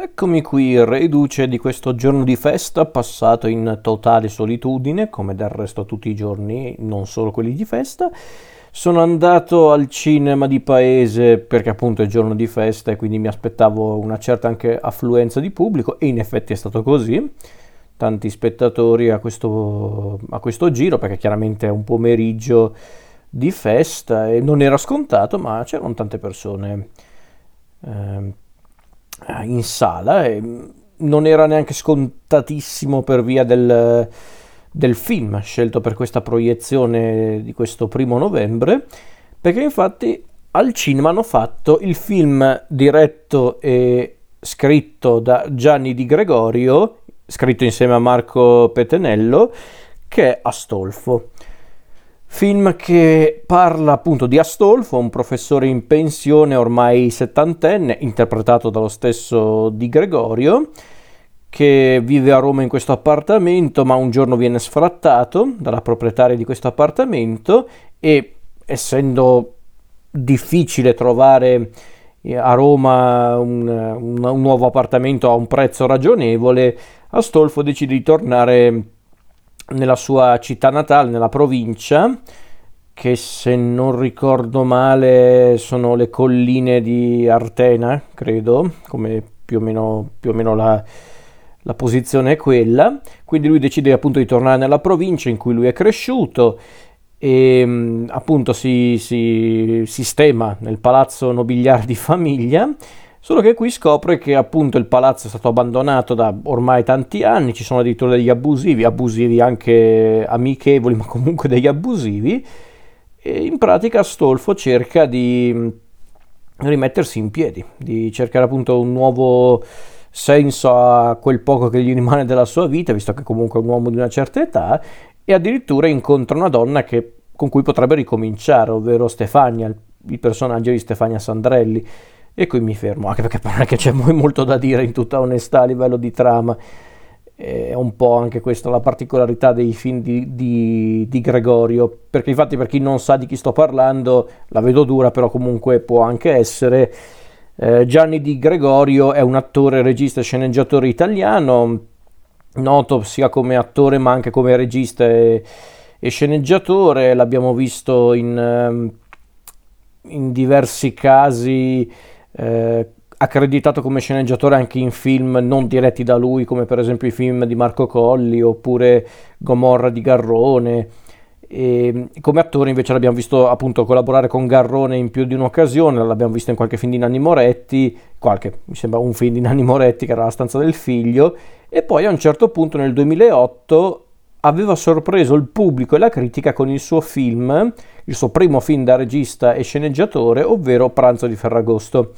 Eccomi qui, reduce di questo giorno di festa passato in totale solitudine, come del resto tutti i giorni, non solo quelli di festa. Sono andato al cinema di paese perché appunto è giorno di festa e quindi mi aspettavo una certa anche affluenza di pubblico e in effetti è stato così. Tanti spettatori a questo, a questo giro perché chiaramente è un pomeriggio di festa e non era scontato ma c'erano tante persone. Eh, in sala e non era neanche scontatissimo per via del, del film scelto per questa proiezione di questo primo novembre, perché infatti al cinema hanno fatto il film diretto e scritto da Gianni Di Gregorio, scritto insieme a Marco Petenello, che è Astolfo. Film che parla appunto di Astolfo, un professore in pensione ormai settantenne, interpretato dallo stesso Di Gregorio, che vive a Roma in questo appartamento, ma un giorno viene sfrattato dalla proprietaria di questo appartamento e essendo difficile trovare eh, a Roma un, un, un nuovo appartamento a un prezzo ragionevole, Astolfo decide di tornare nella sua città natale, nella provincia, che se non ricordo male sono le colline di Artena, credo, come più o meno, più o meno la, la posizione è quella. Quindi lui decide appunto di tornare nella provincia in cui lui è cresciuto e appunto si, si sistema nel palazzo nobiliare di famiglia Solo che qui scopre che appunto il palazzo è stato abbandonato da ormai tanti anni, ci sono addirittura degli abusivi, abusivi anche amichevoli, ma comunque degli abusivi. E in pratica Stolfo cerca di rimettersi in piedi, di cercare appunto un nuovo senso a quel poco che gli rimane della sua vita, visto che comunque è un uomo di una certa età, e addirittura incontra una donna che, con cui potrebbe ricominciare, ovvero Stefania, il personaggio di Stefania Sandrelli e qui mi fermo, anche perché non è che c'è molto da dire in tutta onestà a livello di trama. È un po' anche questa la particolarità dei film di, di, di, Gregorio, perché infatti per chi non sa di chi sto parlando, la vedo dura, però comunque può anche essere. Eh, Gianni Di Gregorio è un attore, regista e sceneggiatore italiano, noto sia come attore ma anche come regista e, e sceneggiatore, l'abbiamo visto in, ehm, in diversi casi eh, accreditato come sceneggiatore anche in film non diretti da lui, come per esempio i film di Marco Colli oppure Gomorra di Garrone. E come attore invece l'abbiamo visto appunto collaborare con Garrone in più di un'occasione, l'abbiamo visto in qualche film di Nanni Moretti, qualche, mi sembra un film di Nanni Moretti che era La stanza del figlio, e poi a un certo punto nel 2008 aveva sorpreso il pubblico e la critica con il suo film, il suo primo film da regista e sceneggiatore, ovvero Pranzo di Ferragosto,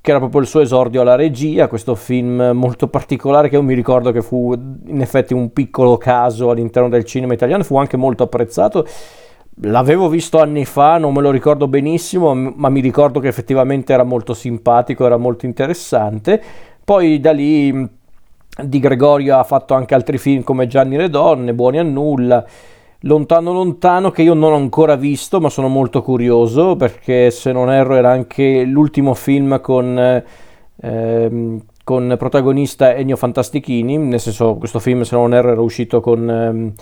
che era proprio il suo esordio alla regia, questo film molto particolare che io mi ricordo che fu in effetti un piccolo caso all'interno del cinema italiano, fu anche molto apprezzato. L'avevo visto anni fa, non me lo ricordo benissimo, ma mi ricordo che effettivamente era molto simpatico, era molto interessante. Poi da lì di Gregorio ha fatto anche altri film come Gianni le donne, Buoni a nulla, Lontano Lontano che io non ho ancora visto ma sono molto curioso perché se non erro era anche l'ultimo film con, ehm, con protagonista Ennio Fantastichini, nel senso questo film se non erro era uscito con... Ehm,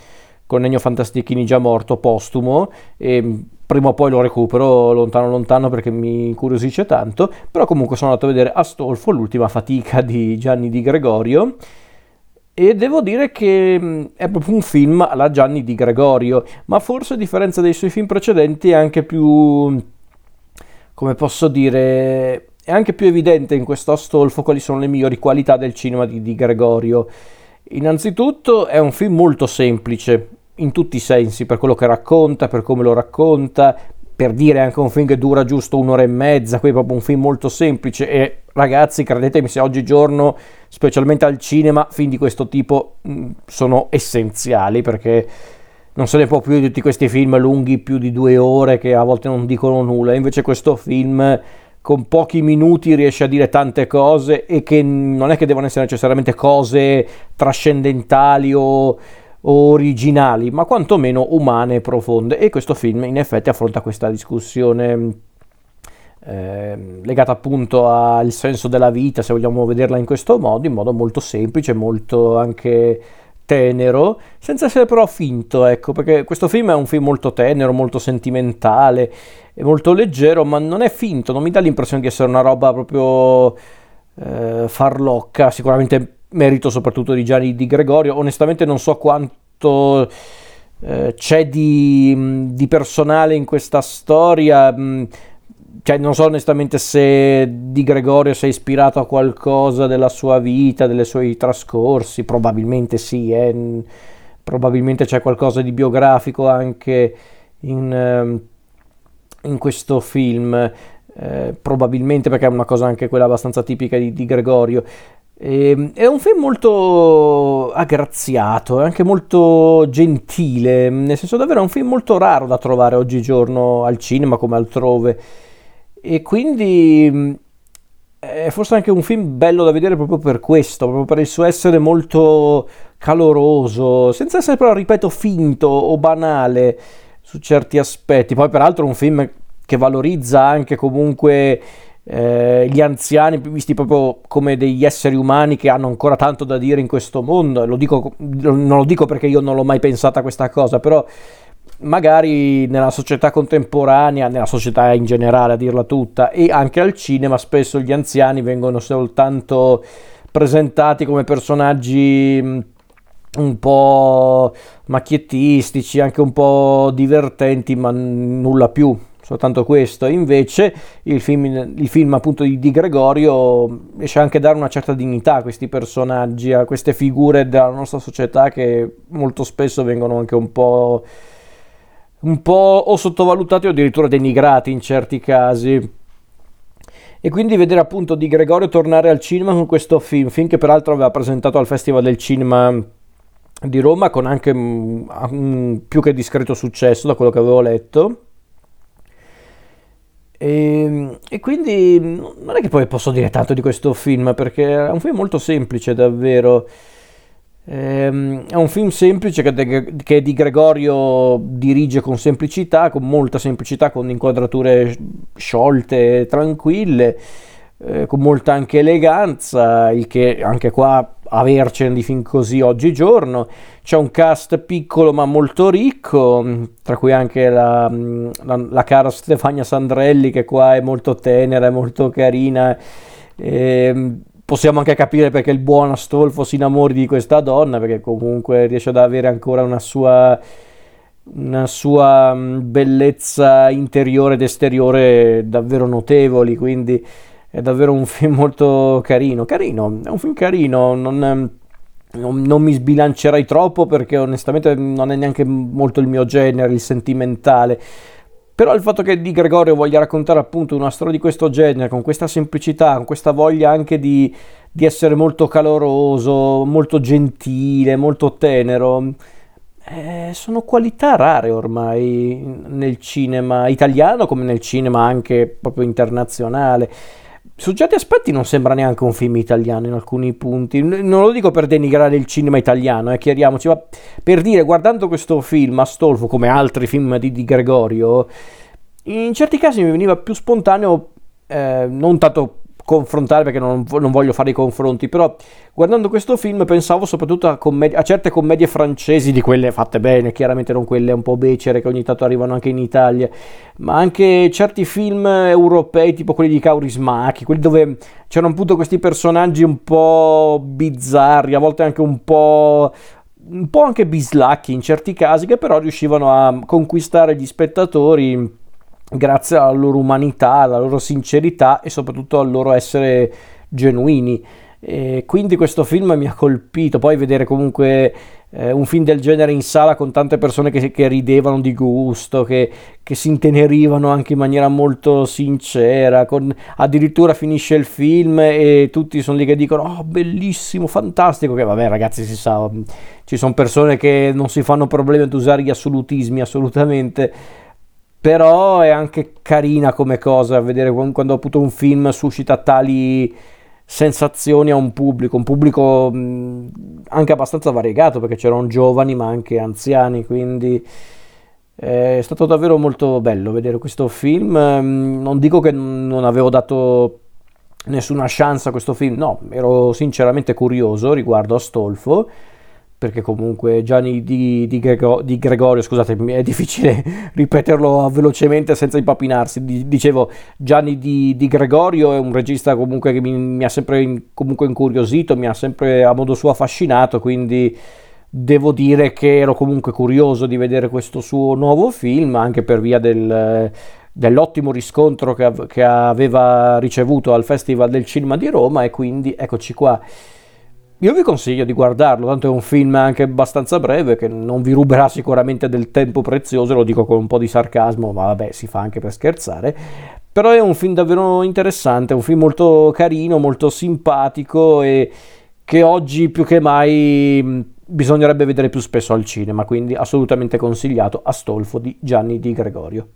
con Ennio Fantastichini già morto, postumo, e prima o poi lo recupero lontano lontano perché mi incuriosisce tanto, però comunque sono andato a vedere Astolfo, l'ultima fatica di Gianni Di Gregorio, e devo dire che è proprio un film alla Gianni Di Gregorio, ma forse a differenza dei suoi film precedenti è anche più, come posso dire, è anche più evidente in questo Astolfo quali sono le migliori qualità del cinema di Di Gregorio. Innanzitutto è un film molto semplice, in tutti i sensi, per quello che racconta, per come lo racconta, per dire anche un film che dura giusto un'ora e mezza, qui è proprio un film molto semplice e ragazzi credetemi se oggigiorno, specialmente al cinema, film di questo tipo mm, sono essenziali perché non se ne può più di tutti questi film lunghi più di due ore che a volte non dicono nulla, invece questo film con pochi minuti riesce a dire tante cose e che non è che devono essere necessariamente cose trascendentali o originali, ma quantomeno umane e profonde. E questo film in effetti affronta questa discussione eh, legata appunto al senso della vita, se vogliamo vederla in questo modo, in modo molto semplice, molto anche tenero, senza essere però finto, ecco, perché questo film è un film molto tenero, molto sentimentale, molto leggero, ma non è finto, non mi dà l'impressione di essere una roba proprio eh, farlocca, sicuramente merito soprattutto di Gianni Di Gregorio, onestamente non so quanto eh, c'è di, di, personale in questa storia, mh, cioè, non so onestamente se Di Gregorio si è ispirato a qualcosa della sua vita, dei suoi trascorsi, probabilmente sì, eh. probabilmente c'è qualcosa di biografico anche in, ehm, in questo film, eh, probabilmente perché è una cosa anche quella abbastanza tipica di, di Gregorio. E, ehm, è un film molto aggraziato, anche molto gentile, nel senso davvero è un film molto raro da trovare oggigiorno al cinema come altrove e quindi mm, è forse anche un film bello da vedere proprio per questo, proprio per il suo essere molto caloroso, senza essere però, ripeto, finto o banale su certi aspetti. Poi peraltro è un film che valorizza anche comunque eh, gli anziani visti proprio come degli esseri umani che hanno ancora tanto da dire in questo mondo. Lo dico, non lo dico perché io non l'ho mai pensata questa cosa, però magari nella società contemporanea, nella società in generale a dirla tutta, e anche al cinema spesso gli anziani vengono soltanto presentati come personaggi mm, un po' macchiettistici, anche un po' divertenti, ma nulla più, soltanto questo. Invece il film, il film appunto di, di, Gregorio riesce anche a dare una certa dignità a questi personaggi, a queste figure della nostra società che molto spesso vengono anche un po' un po' o sottovalutati o addirittura denigrati in certi casi. E quindi vedere appunto di Gregorio tornare al cinema con questo film, film che peraltro aveva presentato al Festival del Cinema di Roma con anche un più che discreto successo da quello che avevo letto. E, e, quindi non è che poi posso dire tanto di questo film perché è un film molto semplice davvero. Ehm, è un film semplice che, Di Gregorio dirige con semplicità, con molta semplicità, con inquadrature sciolte, tranquille, eh, con molta anche eleganza, il che anche qua avercene di film così oggigiorno. C'è un cast piccolo ma molto ricco, tra cui anche la, la, la cara Stefania Sandrelli che qua è molto tenera, è molto carina. Eh, possiamo anche capire perché il buon Astolfo si innamori di questa donna, perché comunque riesce ad avere ancora una sua, una sua mm, bellezza interiore ed esteriore davvero notevoli, quindi è davvero un film molto carino. Carino, è un film carino, non, non, non mi sbilancerei troppo perché onestamente non è neanche molto il mio genere, il sentimentale però il fatto che Di Gregorio voglia raccontare appunto una storia di questo genere, con questa semplicità, con questa voglia anche di, di essere molto caloroso, molto gentile, molto tenero, eh, sono qualità rare ormai nel cinema italiano come nel cinema anche proprio internazionale su certi aspetti non sembra neanche un film italiano in alcuni punti. Non lo dico per denigrare il cinema italiano, eh, chiariamoci, ma per dire, guardando questo film, Astolfo, come altri film di, di Gregorio, in certi casi mi veniva più spontaneo, eh, non tanto confrontare perché non, non, voglio fare i confronti, però guardando questo film pensavo soprattutto a, commedie, a, certe commedie francesi, di quelle fatte bene, chiaramente non quelle un po' becere che ogni tanto arrivano anche in Italia, ma anche certi film europei tipo quelli di Kaurismachi, quelli dove c'erano appunto questi personaggi un po' bizzarri, a volte anche un po' un po' anche bislacchi in certi casi, che però riuscivano a conquistare gli spettatori grazie alla loro umanità, alla loro sincerità e soprattutto al loro essere genuini. E quindi questo film mi ha colpito, poi vedere comunque eh, un film del genere in sala con tante persone che, che ridevano di gusto, che, che, si intenerivano anche in maniera molto sincera, con, addirittura finisce il film e tutti sono lì che dicono oh bellissimo, fantastico, che vabbè ragazzi si sa, ci sono persone che non si fanno problemi ad usare gli assolutismi assolutamente però è anche carina come cosa vedere quando appunto un film suscita tali sensazioni a un pubblico, un pubblico anche abbastanza variegato perché c'erano giovani ma anche anziani, quindi È stato davvero molto bello vedere questo film. Mm, non dico che non avevo dato nessuna chance a questo film, no, ero sinceramente curioso riguardo a Stolfo perché comunque Gianni di, di, Grego, di, Gregorio, scusate, è difficile ripeterlo velocemente senza impapinarsi. Dicevo, Gianni di, di Gregorio è un regista comunque che mi, mi ha sempre in, incuriosito, mi ha sempre a modo suo affascinato, quindi devo dire che ero comunque curioso di vedere questo suo nuovo film, anche per via del, dell'ottimo riscontro che, che aveva ricevuto al Festival del Cinema di Roma e quindi eccoci qua. Io vi consiglio di guardarlo, tanto è un film anche abbastanza breve che non vi ruberà sicuramente del tempo prezioso, lo dico con un po' di sarcasmo, ma vabbè, si fa anche per scherzare. Però è un film davvero interessante, un film molto carino, molto simpatico e che oggi più che mai bisognerebbe vedere più spesso al cinema, quindi assolutamente consigliato Astolfo di Gianni Di Gregorio.